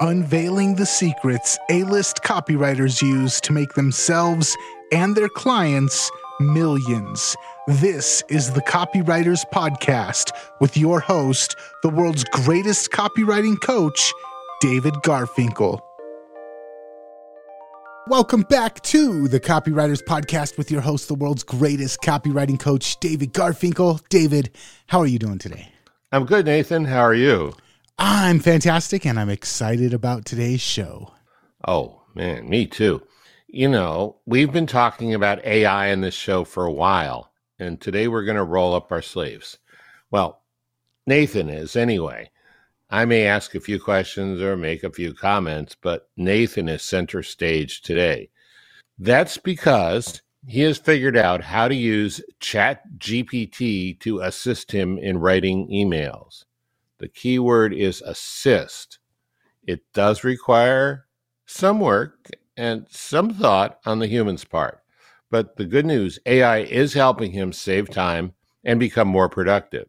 unveiling the secrets A list copywriters use to make themselves and their clients millions. This is the Copywriters Podcast with your host, the world's greatest copywriting coach, David Garfinkel. Welcome back to the Copywriters Podcast with your host, the world's greatest copywriting coach, David Garfinkel. David, how are you doing today? I'm good, Nathan. How are you? I'm fantastic and I'm excited about today's show. Oh, man, me too. You know, we've been talking about AI in this show for a while, and today we're going to roll up our sleeves. Well, Nathan is anyway. I may ask a few questions or make a few comments, but Nathan is center stage today. That's because he has figured out how to use Chat GPT to assist him in writing emails. The key word is assist. It does require some work and some thought on the human's part. But the good news AI is helping him save time and become more productive.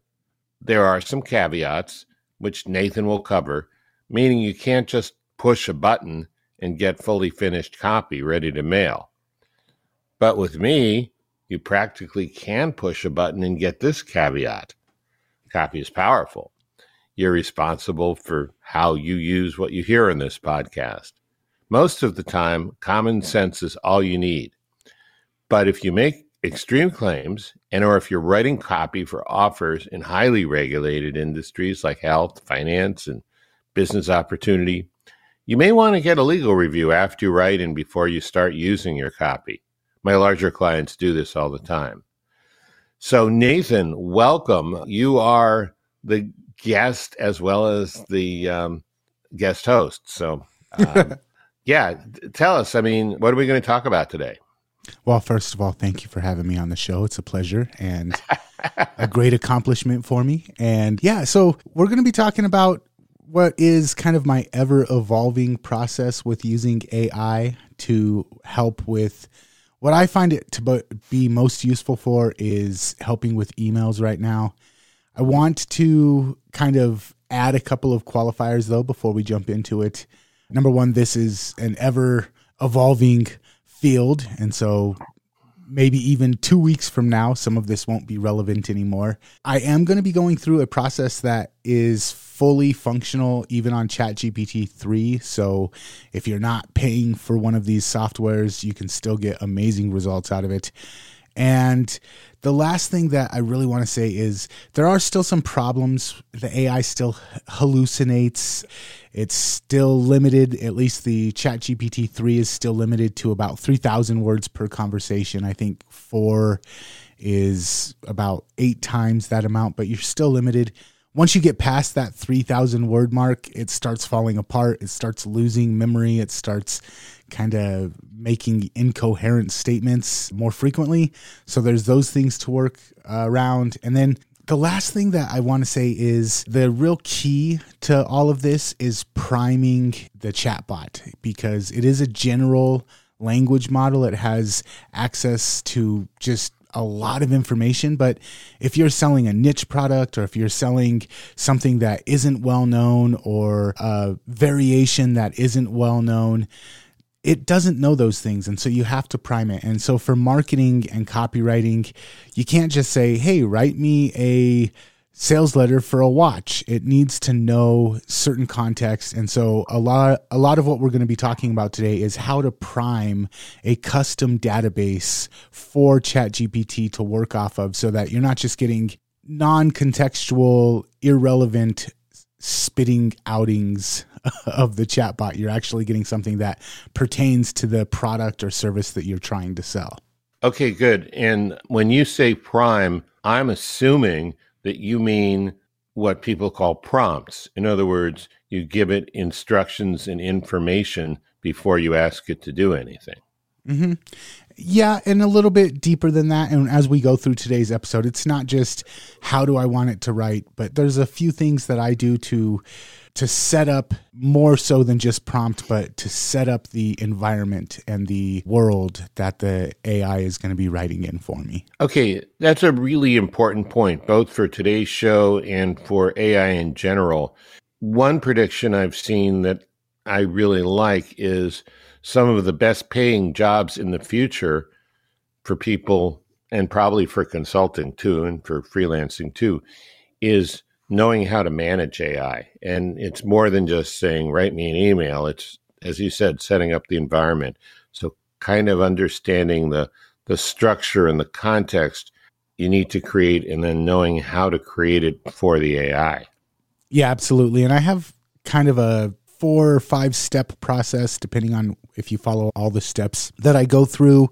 There are some caveats which Nathan will cover, meaning you can't just push a button and get fully finished copy ready to mail. But with me, you practically can push a button and get this caveat. Copy is powerful. You're responsible for how you use what you hear in this podcast. Most of the time, common sense is all you need. But if you make extreme claims and or if you're writing copy for offers in highly regulated industries like health, finance, and business opportunity, you may want to get a legal review after you write and before you start using your copy. My larger clients do this all the time. So, Nathan, welcome. You are the guest as well as the um, guest host. So, um, yeah, tell us. I mean, what are we going to talk about today? Well, first of all, thank you for having me on the show. It's a pleasure and a great accomplishment for me. And yeah, so we're going to be talking about what is kind of my ever evolving process with using AI to help with what I find it to be most useful for is helping with emails right now. I want to kind of add a couple of qualifiers though before we jump into it. Number one, this is an ever evolving field. And so maybe even two weeks from now, some of this won't be relevant anymore. I am going to be going through a process that is fully functional even on ChatGPT 3. So if you're not paying for one of these softwares, you can still get amazing results out of it. And the last thing that I really want to say is there are still some problems. The AI still hallucinates. It's still limited. At least the Chat GPT 3 is still limited to about 3,000 words per conversation. I think 4 is about eight times that amount, but you're still limited. Once you get past that 3,000 word mark, it starts falling apart. It starts losing memory. It starts kind of making incoherent statements more frequently. So there's those things to work uh, around. And then the last thing that I want to say is the real key to all of this is priming the chatbot because it is a general language model. It has access to just a lot of information. But if you're selling a niche product or if you're selling something that isn't well known or a variation that isn't well known, it doesn't know those things. And so you have to prime it. And so for marketing and copywriting, you can't just say, hey, write me a sales letter for a watch. It needs to know certain context. And so a lot a lot of what we're going to be talking about today is how to prime a custom database for ChatGPT to work off of so that you're not just getting non-contextual, irrelevant spitting outings of the chatbot. You're actually getting something that pertains to the product or service that you're trying to sell. Okay, good. And when you say prime, I'm assuming that you mean what people call prompts. In other words, you give it instructions and information before you ask it to do anything. Mm-hmm. Yeah, and a little bit deeper than that. And as we go through today's episode, it's not just how do I want it to write, but there's a few things that I do to to set up more so than just prompt, but to set up the environment and the world that the AI is going to be writing in for me. Okay, that's a really important point, both for today's show and for AI in general. One prediction I've seen that I really like is some of the best paying jobs in the future for people and probably for consulting too and for freelancing too is knowing how to manage AI. And it's more than just saying, write me an email. It's, as you said, setting up the environment. So kind of understanding the, the structure and the context you need to create and then knowing how to create it for the AI. Yeah, absolutely. And I have kind of a four or five step process, depending on if you follow all the steps that I go through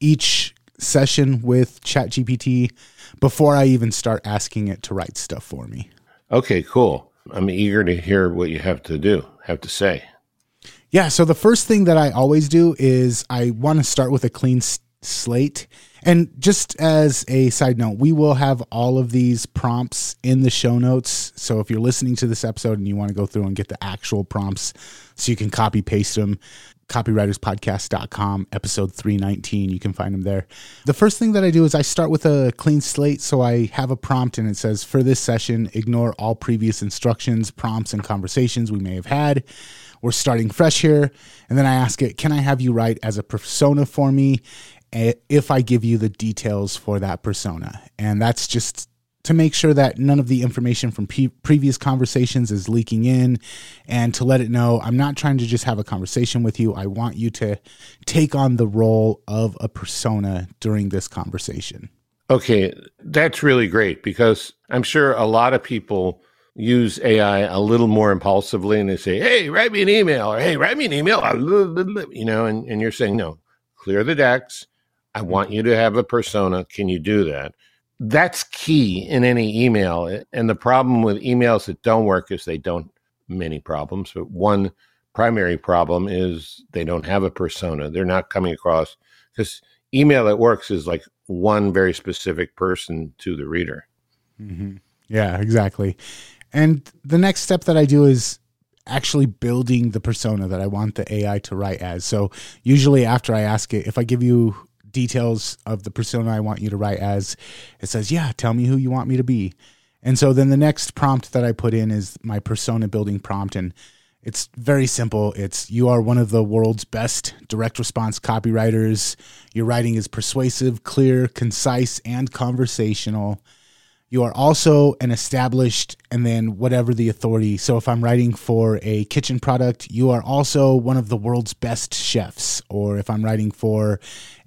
each session with ChatGPT before I even start asking it to write stuff for me. Okay, cool. I'm eager to hear what you have to do, have to say. Yeah, so the first thing that I always do is I want to start with a clean s- slate. And just as a side note, we will have all of these prompts in the show notes. So if you're listening to this episode and you want to go through and get the actual prompts so you can copy paste them, copywriterspodcast.com, episode 319. You can find them there. The first thing that I do is I start with a clean slate. So I have a prompt and it says, for this session, ignore all previous instructions, prompts, and conversations we may have had. We're starting fresh here. And then I ask it, can I have you write as a persona for me eh, if I give you the details for that persona? And that's just to make sure that none of the information from pe- previous conversations is leaking in and to let it know I'm not trying to just have a conversation with you. I want you to take on the role of a persona during this conversation. Okay, that's really great because I'm sure a lot of people use AI a little more impulsively and they say, hey, write me an email or hey, write me an email, you know, and, and you're saying, no, clear the decks. I want you to have a persona. Can you do that? That's key in any email. And the problem with emails that don't work is they don't many problems, but one primary problem is they don't have a persona. They're not coming across because email that works is like one very specific person to the reader. Mm-hmm. Yeah, exactly. And the next step that I do is actually building the persona that I want the AI to write as. So usually after I ask it, if I give you details of the persona I want you to write as, it says, Yeah, tell me who you want me to be. And so then the next prompt that I put in is my persona building prompt. And it's very simple. It's you are one of the world's best direct response copywriters. Your writing is persuasive, clear, concise, and conversational. You are also an established and then whatever the authority. So if I'm writing for a kitchen product, you are also one of the world's best chefs. Or if I'm writing for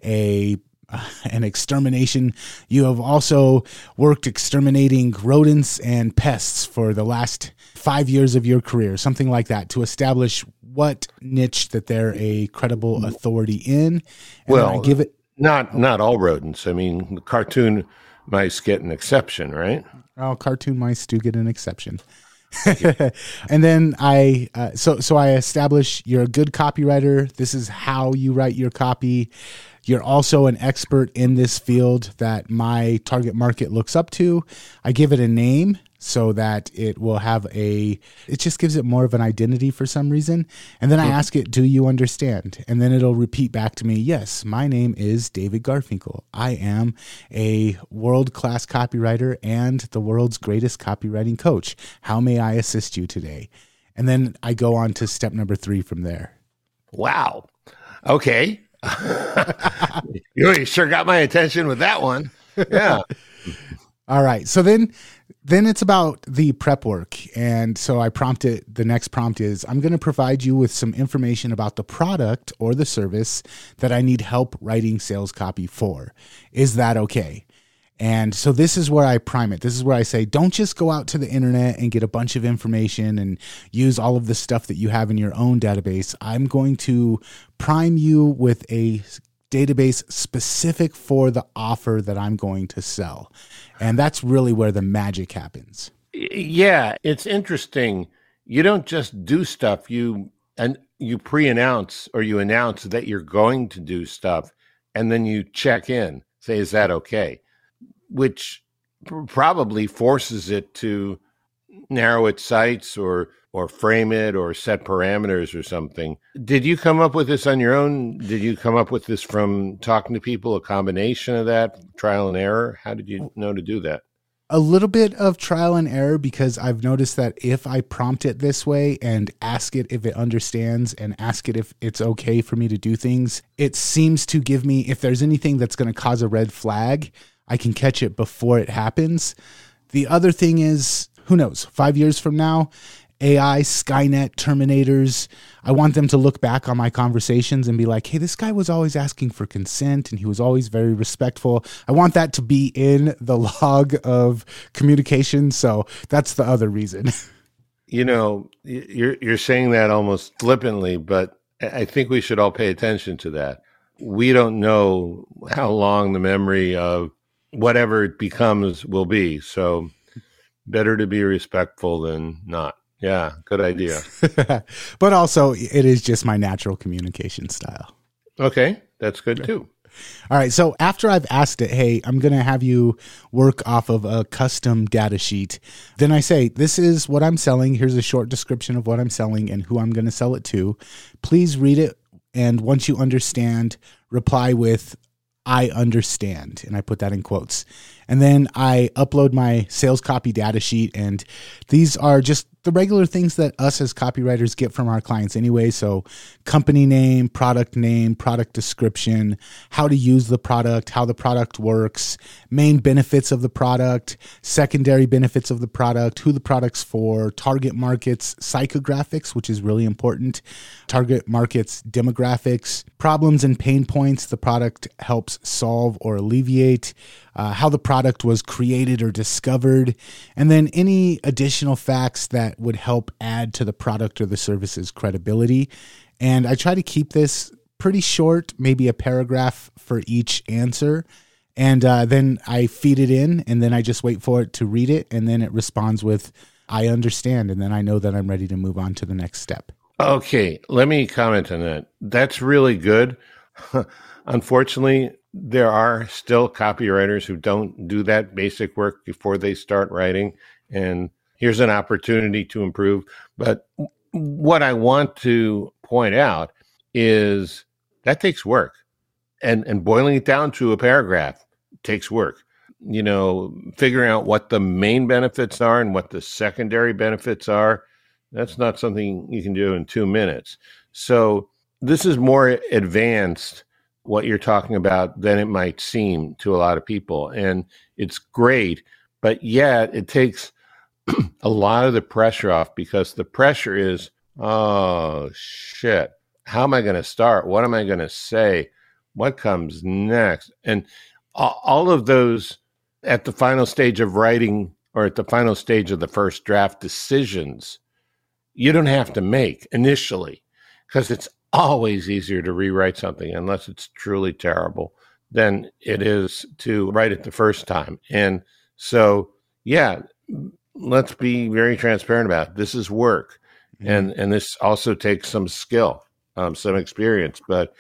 a an extermination, you have also worked exterminating rodents and pests for the last five years of your career, something like that, to establish what niche that they're a credible authority in. well, give it not not all rodents. I mean, cartoon mice get an exception, right? Oh, cartoon mice do get an exception. and then I uh, so so I establish you're a good copywriter. This is how you write your copy. You're also an expert in this field that my target market looks up to. I give it a name so that it will have a it just gives it more of an identity for some reason. And then i ask it do you understand? And then it'll repeat back to me yes my name is david garfinkel. I am a world class copywriter and the world's greatest copywriting coach. How may i assist you today? And then i go on to step number three from there. Wow. Okay. You sure got my attention with that one. Yeah. All right. So then then it's about the prep work. And so I prompted the next prompt is I'm going to provide you with some information about the product or the service that I need help writing sales copy for. Is that okay? And so this is where I prime it. This is where I say, don't just go out to the internet and get a bunch of information and use all of the stuff that you have in your own database. I'm going to prime you with a database specific for the offer that I'm going to sell. And that's really where the magic happens. Yeah, it's interesting. You don't just do stuff, you and you pre-announce or you announce that you're going to do stuff and then you check in, say is that okay? Which probably forces it to narrow its sights or or frame it or set parameters or something. Did you come up with this on your own? Did you come up with this from talking to people, a combination of that, trial and error? How did you know to do that? a little bit of trial and error because I've noticed that if I prompt it this way and ask it if it understands and ask it if it's okay for me to do things, it seems to give me, if there's anything that's going to cause a red flag, I can catch it before it happens. The other thing is, who knows, five years from now, AI, Skynet, Terminators. I want them to look back on my conversations and be like, hey, this guy was always asking for consent and he was always very respectful. I want that to be in the log of communication. So that's the other reason. You know, you're you're saying that almost flippantly, but I think we should all pay attention to that. We don't know how long the memory of whatever it becomes will be. So better to be respectful than not. Yeah, good idea. but also, it is just my natural communication style. Okay, that's good too. All right. So after I've asked it, hey, I'm going to have you work off of a custom data sheet, then I say, this is what I'm selling. Here's a short description of what I'm selling and who I'm going to sell it to. Please read it. And once you understand, reply with, I understand. And I put that in quotes. And then I upload my sales copy data sheet. And these are just the regular things that us as copywriters get from our clients anyway. So, company name, product name, product description, how to use the product, how the product works, main benefits of the product, secondary benefits of the product, who the product's for, target markets, psychographics, which is really important, target markets, demographics, problems and pain points the product helps solve or alleviate uh, how the product was created or discovered, and then any additional facts that would help add to the product or the service's credibility. And I try to keep this pretty short, maybe a paragraph for each answer. And uh, then I feed it in, and then I just wait for it to read it, and then it responds with, I understand. And then I know that I'm ready to move on to the next step. Okay, let me comment on that. That's really good. Unfortunately, there are still copywriters who don't do that basic work before they start writing. And here's an opportunity to improve. But what I want to point out is that takes work. And, and boiling it down to a paragraph takes work. You know, figuring out what the main benefits are and what the secondary benefits are, that's not something you can do in two minutes. So this is more advanced what you're talking about than it might seem to a lot of people. And it's great, but yet it takes a lot of the pressure off because the pressure is, oh shit, how am I going to start? What am I going to say? What comes next? And all of those at the final stage of writing or at the final stage of the first draft decisions, you don't have to make initially because it's always easier to rewrite something unless it's truly terrible than it is to write it the first time. And so, yeah, let's be very transparent about it. this is work, mm-hmm. and and this also takes some skill, um, some experience. But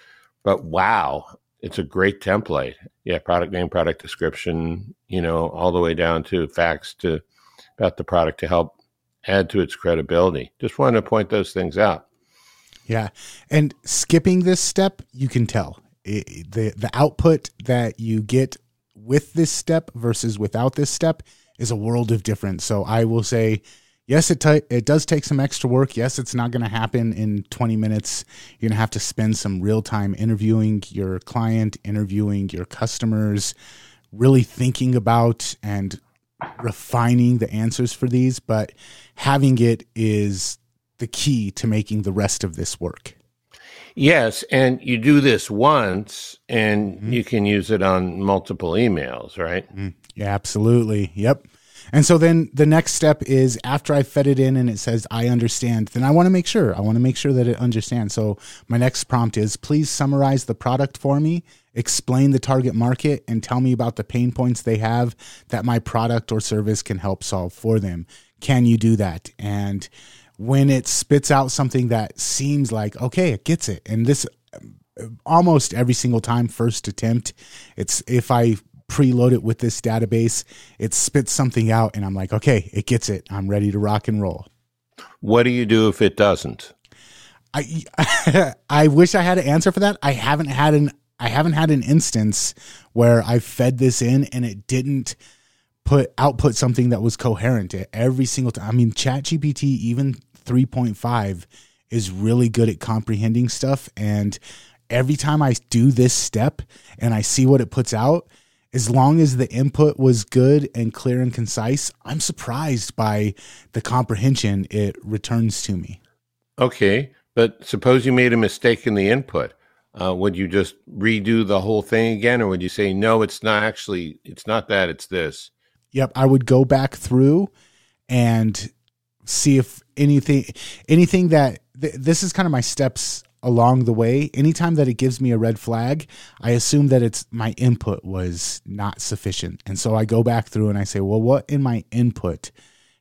but wow, it's a great template. Yeah, product name, product description, you know, all the way down to facts to about the product to help add to its credibility. Just wanted to point those things out. Yeah. And skipping this step, you can tell it, the the output that you get with this step versus without this step is a world of difference. So I will say yes it t- it does take some extra work. Yes, it's not going to happen in 20 minutes. You're going to have to spend some real-time interviewing your client, interviewing your customers, really thinking about and refining the answers for these, but having it is the key to making the rest of this work. Yes, and you do this once and mm-hmm. you can use it on multiple emails, right? Mm, yeah, absolutely. Yep. And so then the next step is after I fed it in and it says, I understand, then I want to make sure. I want to make sure that it understands. So my next prompt is please summarize the product for me, explain the target market, and tell me about the pain points they have that my product or service can help solve for them. Can you do that? And when it spits out something that seems like okay it gets it. And this almost every single time first attempt it's if i preload it with this database it spits something out and i'm like okay it gets it. I'm ready to rock and roll. What do you do if it doesn't? I i wish i had an answer for that. I haven't had an i haven't had an instance where i fed this in and it didn't put output something that was coherent every single time. I mean, ChatGPT even 3.5 is really good at comprehending stuff and every time I do this step and I see what it puts out, as long as the input was good and clear and concise, I'm surprised by the comprehension it returns to me. Okay, but suppose you made a mistake in the input. Uh, would you just redo the whole thing again, or would you say no? It's not actually. It's not that. It's this. Yep, I would go back through and see if anything, anything that th- this is kind of my steps along the way. Anytime that it gives me a red flag, I assume that it's my input was not sufficient. And so I go back through and I say, well, what in my input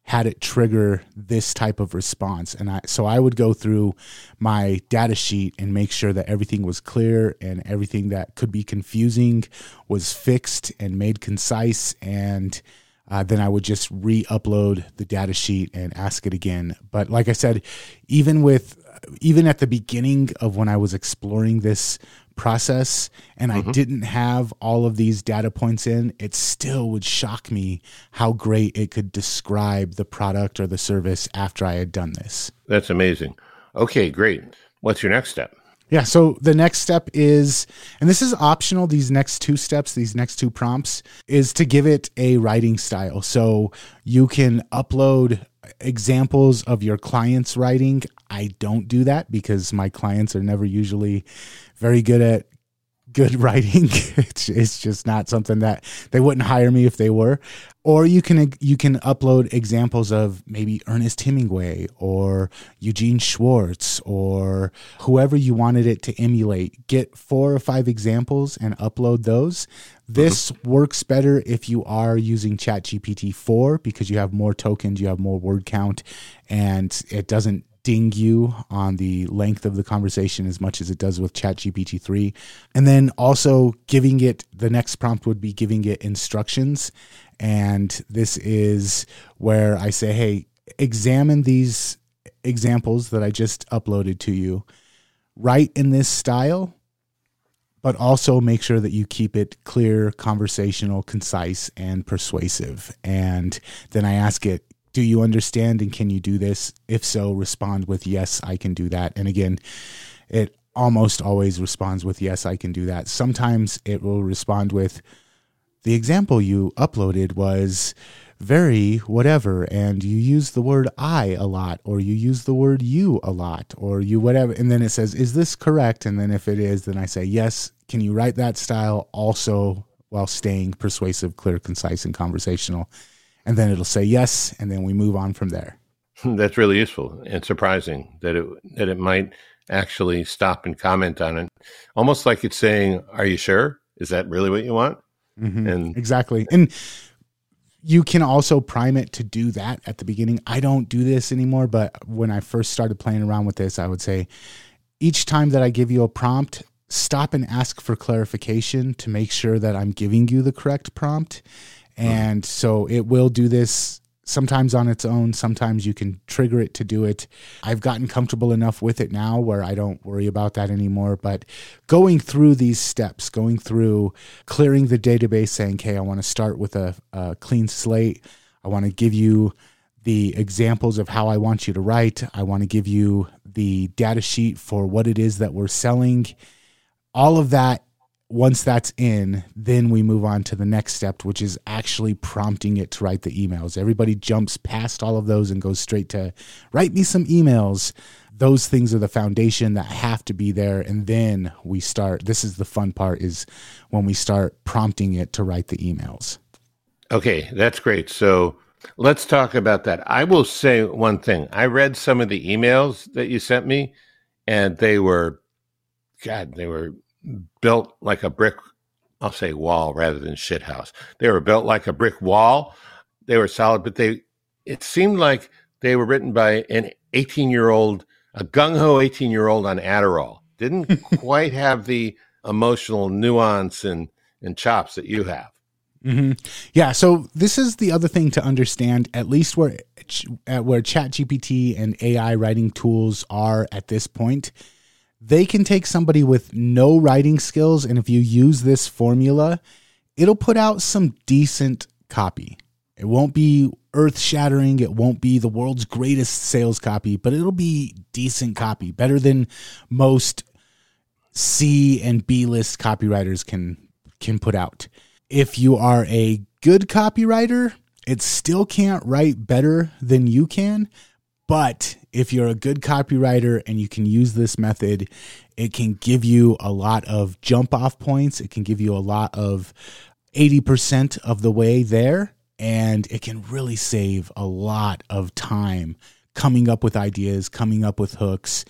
had it trigger this type of response? And I, so I would go through my data sheet and make sure that everything was clear and everything that could be confusing was fixed and made concise. And uh, then I would just re upload the data sheet and ask it again. But like I said, even with even at the beginning of when I was exploring this process and mm-hmm. I didn't have all of these data points in, it still would shock me how great it could describe the product or the service after I had done this. That's amazing. Okay, great. What's your next step? Yeah, so the next step is, and this is optional, these next two steps, these next two prompts, is to give it a writing style. So you can upload examples of your clients writing. I don't do that because my clients are never usually very good at good writing. it's, it's just not something that they wouldn't hire me if they were. Or you can you can upload examples of maybe Ernest Hemingway or Eugene Schwartz or whoever you wanted it to emulate. Get four or five examples and upload those. This mm-hmm. works better if you are using ChatGPT 4 because you have more tokens, you have more word count, and it doesn't ding you on the length of the conversation as much as it does with ChatGPT 3. And then also giving it the next prompt would be giving it instructions. And this is where I say, hey, examine these examples that I just uploaded to you. Write in this style, but also make sure that you keep it clear, conversational, concise, and persuasive. And then I ask it, do you understand and can you do this? If so, respond with yes, I can do that. And again, it almost always responds with yes, I can do that. Sometimes it will respond with the example you uploaded was very whatever and you use the word i a lot or you use the word you a lot or you whatever and then it says is this correct and then if it is then i say yes can you write that style also while staying persuasive clear concise and conversational and then it'll say yes, and then we move on from there. That's really useful and surprising that it that it might actually stop and comment on it, almost like it's saying, "Are you sure? Is that really what you want?" Mm-hmm. And exactly, and you can also prime it to do that at the beginning. I don't do this anymore, but when I first started playing around with this, I would say each time that I give you a prompt, stop and ask for clarification to make sure that I'm giving you the correct prompt and so it will do this sometimes on its own. Sometimes you can trigger it to do it. I've gotten comfortable enough with it now where I don't worry about that anymore. But going through these steps, going through clearing the database, saying, okay, I want to start with a, a clean slate. I want to give you the examples of how I want you to write. I want to give you the data sheet for what it is that we're selling. All of that once that's in, then we move on to the next step, which is actually prompting it to write the emails. Everybody jumps past all of those and goes straight to write me some emails. Those things are the foundation that have to be there. And then we start. This is the fun part is when we start prompting it to write the emails. Okay, that's great. So let's talk about that. I will say one thing. I read some of the emails that you sent me, and they were, God, they were built like a brick, I'll say wall rather than shit house. They were built like a brick wall. They were solid, but they, it seemed like they were written by an 18 year old, a gung ho 18 year old on Adderall. Didn't quite have the emotional nuance and, and chops that you have. Mm-hmm. Yeah. So this is the other thing to understand, at least where where ChatGPT and AI writing tools are at this point they can take somebody with no writing skills and if you use this formula it'll put out some decent copy It won't be earth shattering. It won't be the world's greatest sales copy, but it'll be decent copy, better than most C and B list copywriters can can put out. If you are a good copywriter, it still can't write better than you can, but if you're a good copywriter and you can use this method, it can give you a lot of jump off points. It can give you a lot of 80% of the way there, and it can really save a lot of time coming up with ideas, coming up with hooks.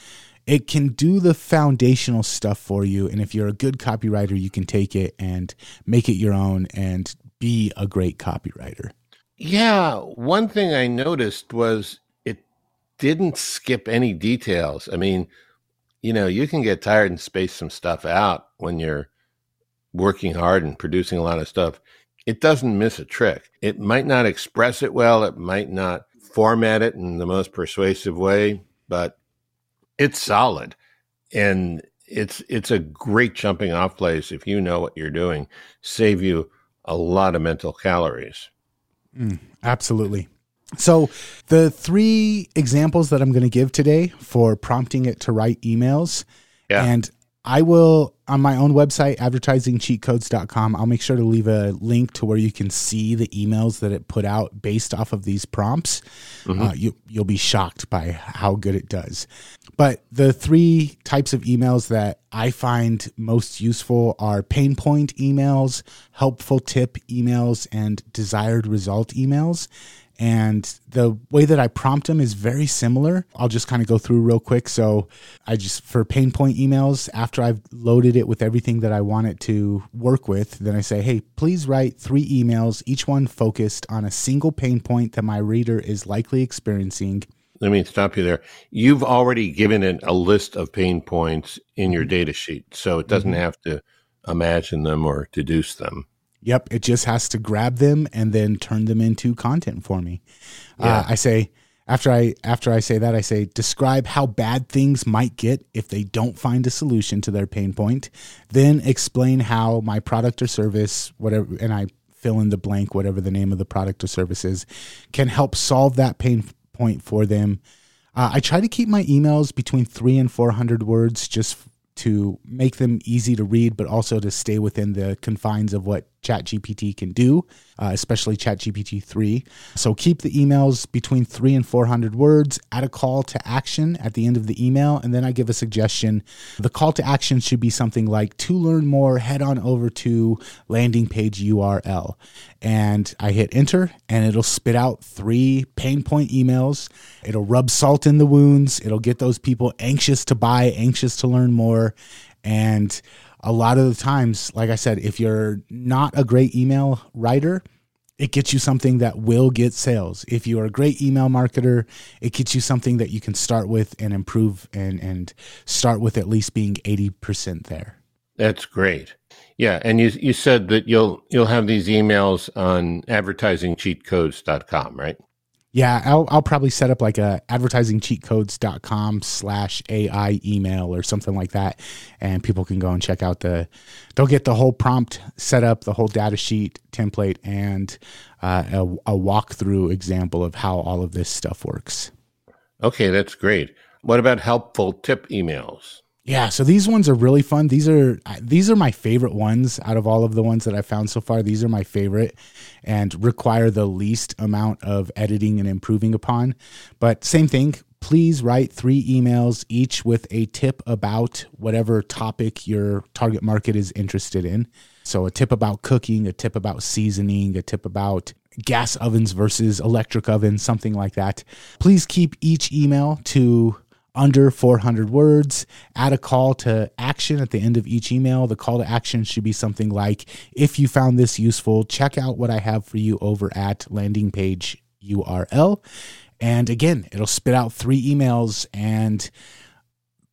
It can do the foundational stuff for you. And if you're a good copywriter, you can take it and make it your own and be a great copywriter. Yeah. One thing I noticed was didn't skip any details. I mean, you know, you can get tired and space some stuff out when you're working hard and producing a lot of stuff. It doesn't miss a trick. It might not express it well. It might not format it in the most persuasive way, but it's solid. And it's it's a great jumping off place if you know what you're doing. Save you a lot of mental calories. Mm, absolutely. So, the three examples that I'm going to give today for prompting it to write emails, yeah. and I will on my own website, advertisingcheatcodes.com. I'll make sure to leave a link to where you can see the emails that it put out based off of these prompts. Mm-hmm. Uh, you, you'll be shocked by how good it does. But the three types of emails that I find most useful are pain point emails, helpful tip emails, and desired result emails. And the way that I prompt them is very similar. I'll just kind of go through real quick. So I just, for pain point emails, after I've loaded it with everything that I want it to work with, then I say, hey, please write three emails, each one focused on a single pain point that my reader is likely experiencing. Let me stop you there. You've already given it a list of pain points in your mm-hmm. data sheet, so it doesn't mm-hmm. have to imagine them or deduce them. Yep, it just has to grab them and then turn them into content for me. Uh, yeah. Uh, I say after I after I say that I say describe how bad things might get if they don't find a solution to their pain point. Then explain how my product or service whatever and I fill in the blank whatever the name of the product or service is can help solve that pain point for them. Uh, I try to keep my emails between three and four hundred words just to make them easy to read, but also to stay within the confines of what ChatGPT can do, uh, especially ChatGPT 3. So keep the emails between three and 400 words, add a call to action at the end of the email, and then I give a suggestion. The call to action should be something like to learn more, head on over to landing page URL. And I hit enter, and it'll spit out three pain point emails. It'll rub salt in the wounds, it'll get those people anxious to buy, anxious to learn more. And a lot of the times, like I said, if you're not a great email writer, it gets you something that will get sales. If you're a great email marketer, it gets you something that you can start with and improve and, and start with at least being 80% there. That's great. Yeah, and you you said that you'll you'll have these emails on advertisingcheatcodes.com, right? Yeah, I'll, I'll probably set up like a advertisingcheatcodes.com slash AI email or something like that. And people can go and check out the, they'll get the whole prompt set up, the whole data sheet template, and uh, a, a walkthrough example of how all of this stuff works. Okay, that's great. What about helpful tip emails? Yeah, so these ones are really fun. These are these are my favorite ones out of all of the ones that I found so far. These are my favorite and require the least amount of editing and improving upon. But same thing, please write 3 emails each with a tip about whatever topic your target market is interested in. So a tip about cooking, a tip about seasoning, a tip about gas ovens versus electric ovens, something like that. Please keep each email to under 400 words. Add a call to action at the end of each email. The call to action should be something like If you found this useful, check out what I have for you over at landing page URL. And again, it'll spit out three emails. And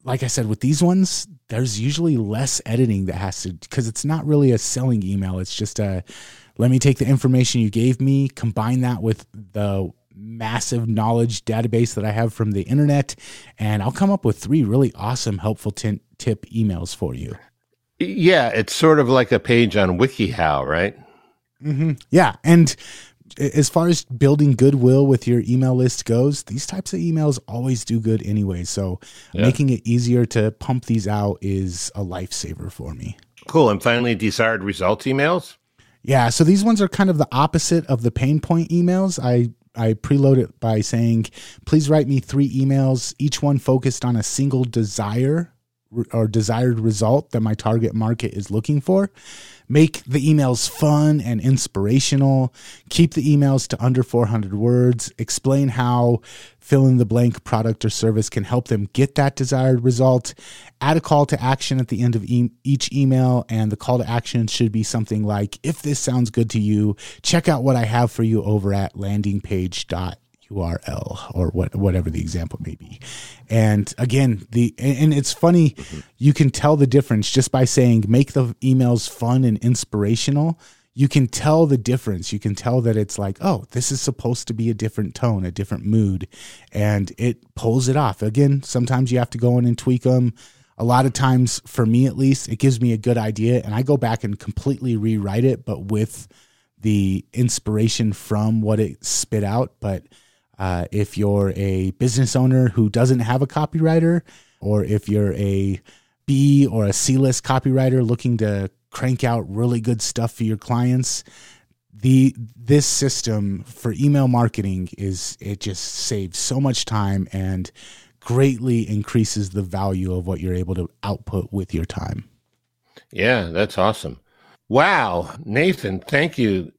like I said, with these ones, there's usually less editing that has to, because it's not really a selling email. It's just a, let me take the information you gave me, combine that with the massive knowledge database that I have from the internet, and I'll come up with three really awesome, helpful t- tip emails for you. Yeah, it's sort of like a page on WikiHow, right? Mm-hmm. Yeah, and as far as building goodwill with your email list goes, these types of emails always do good anyway. So yeah. making it easier to pump these out is a lifesaver for me. Cool. And finally, desired results emails. Yeah. So these ones are kind of the opposite of the pain point emails. I I preload it by saying, please write me three emails, each one focused on a single desire or desired result that my target market is looking for. Make the emails fun and inspirational. Keep the emails to under 400 words. Explain how fill in the blank product or service can help them get that desired result. Add a call to action at the end of e- each email, and the call to action should be something like If this sounds good to you, check out what I have for you over at landingpage.com URL or what whatever the example may be. And again, the and it's funny, mm-hmm. you can tell the difference just by saying make the emails fun and inspirational. You can tell the difference. You can tell that it's like, oh, this is supposed to be a different tone, a different mood, and it pulls it off. Again, sometimes you have to go in and tweak them. A lot of times, for me at least, it gives me a good idea, and I go back and completely rewrite it, but with the inspiration from what it spit out. But uh, if you're a business owner who doesn't have a copywriter, or if you're a B or a C list copywriter looking to crank out really good stuff for your clients, the this system for email marketing is it just saves so much time and greatly increases the value of what you're able to output with your time. Yeah, that's awesome. Wow, Nathan, thank you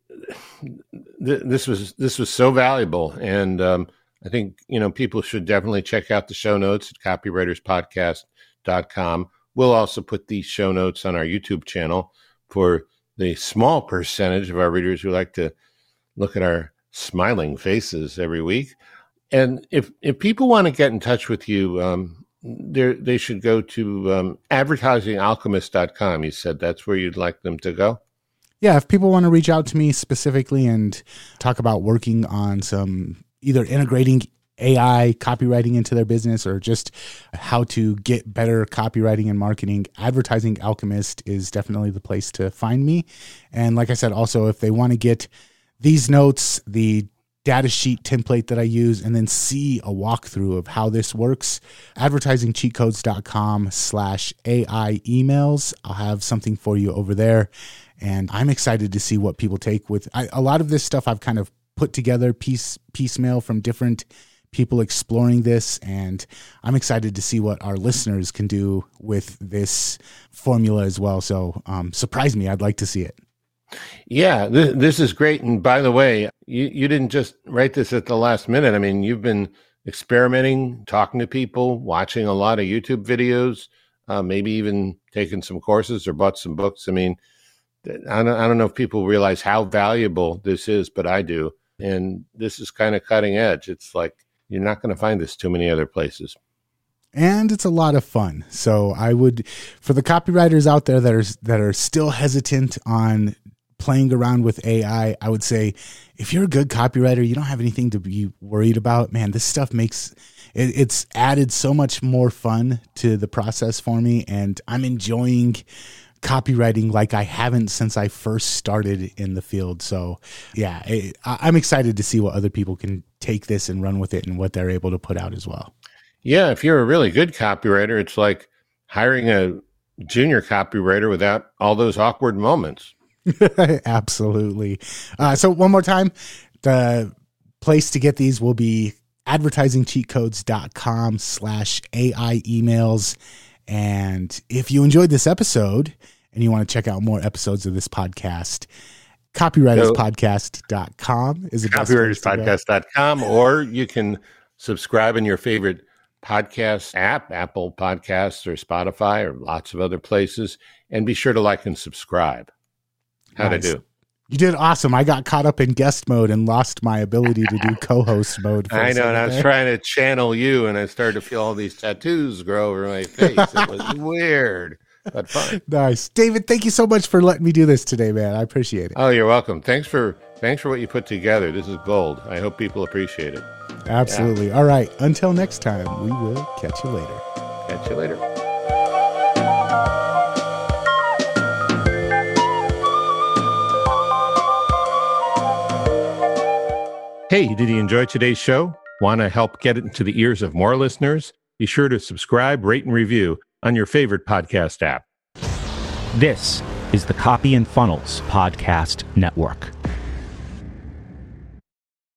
th- this was this was so valuable, and um, I think you know people should definitely check out the show notes at copywriterspodcast.com. We'll also put these show notes on our YouTube channel for the small percentage of our readers who like to look at our smiling faces every week. And if if people want to get in touch with you, um, they should go to um, advertisingalchemist.com. You said that's where you'd like them to go yeah, if people want to reach out to me specifically and talk about working on some either integrating AI copywriting into their business or just how to get better copywriting and marketing, Advertising Alchemist is definitely the place to find me. And like I said, also, if they want to get these notes, the data sheet template that I use, and then see a walkthrough of how this works, advertisingcheatcodes.com slash AI emails. I'll have something for you over there and I'm excited to see what people take with I, a lot of this stuff. I've kind of put together piece piecemeal from different people exploring this, and I'm excited to see what our listeners can do with this formula as well. So, um, surprise me! I'd like to see it. Yeah, this, this is great. And by the way, you, you didn't just write this at the last minute. I mean, you've been experimenting, talking to people, watching a lot of YouTube videos, uh, maybe even taking some courses or bought some books. I mean, I don't, I don't know if people realize how valuable this is, but I do. And this is kind of cutting edge. It's like you're not going to find this too many other places. And it's a lot of fun. So I would, for the copywriters out there that are that are still hesitant on playing around with AI, I would say if you're a good copywriter, you don't have anything to be worried about. Man, this stuff makes it, it's added so much more fun to the process for me, and I'm enjoying copywriting like I haven't since I first started in the field. So, yeah, I, I'm excited to see what other people can take this and run with it and what they're able to put out as well. Yeah, if you're a really good copywriter, it's like hiring a junior copywriter without all those awkward moments. Absolutely. Uh, so, one more time, the place to get these will be advertisingcheatcodes.com slash AI emails. And if you enjoyed this episode and you want to check out more episodes of this podcast, copywriterspodcast.com is the copywriterspodcast.com or you can subscribe in your favorite podcast app, Apple Podcasts or Spotify or lots of other places. And be sure to like and subscribe. How'd nice. I do? You did awesome. I got caught up in guest mode and lost my ability to do co-host mode. I know, and I was trying to channel you, and I started to feel all these tattoos grow over my face. It was weird, but fun. Nice, David. Thank you so much for letting me do this today, man. I appreciate it. Oh, you're welcome. Thanks for thanks for what you put together. This is gold. I hope people appreciate it. Absolutely. Yeah. All right. Until next time, we will catch you later. Catch you later. Hey, did you enjoy today's show? Want to help get it into the ears of more listeners? Be sure to subscribe, rate, and review on your favorite podcast app. This is the Copy and Funnels Podcast Network.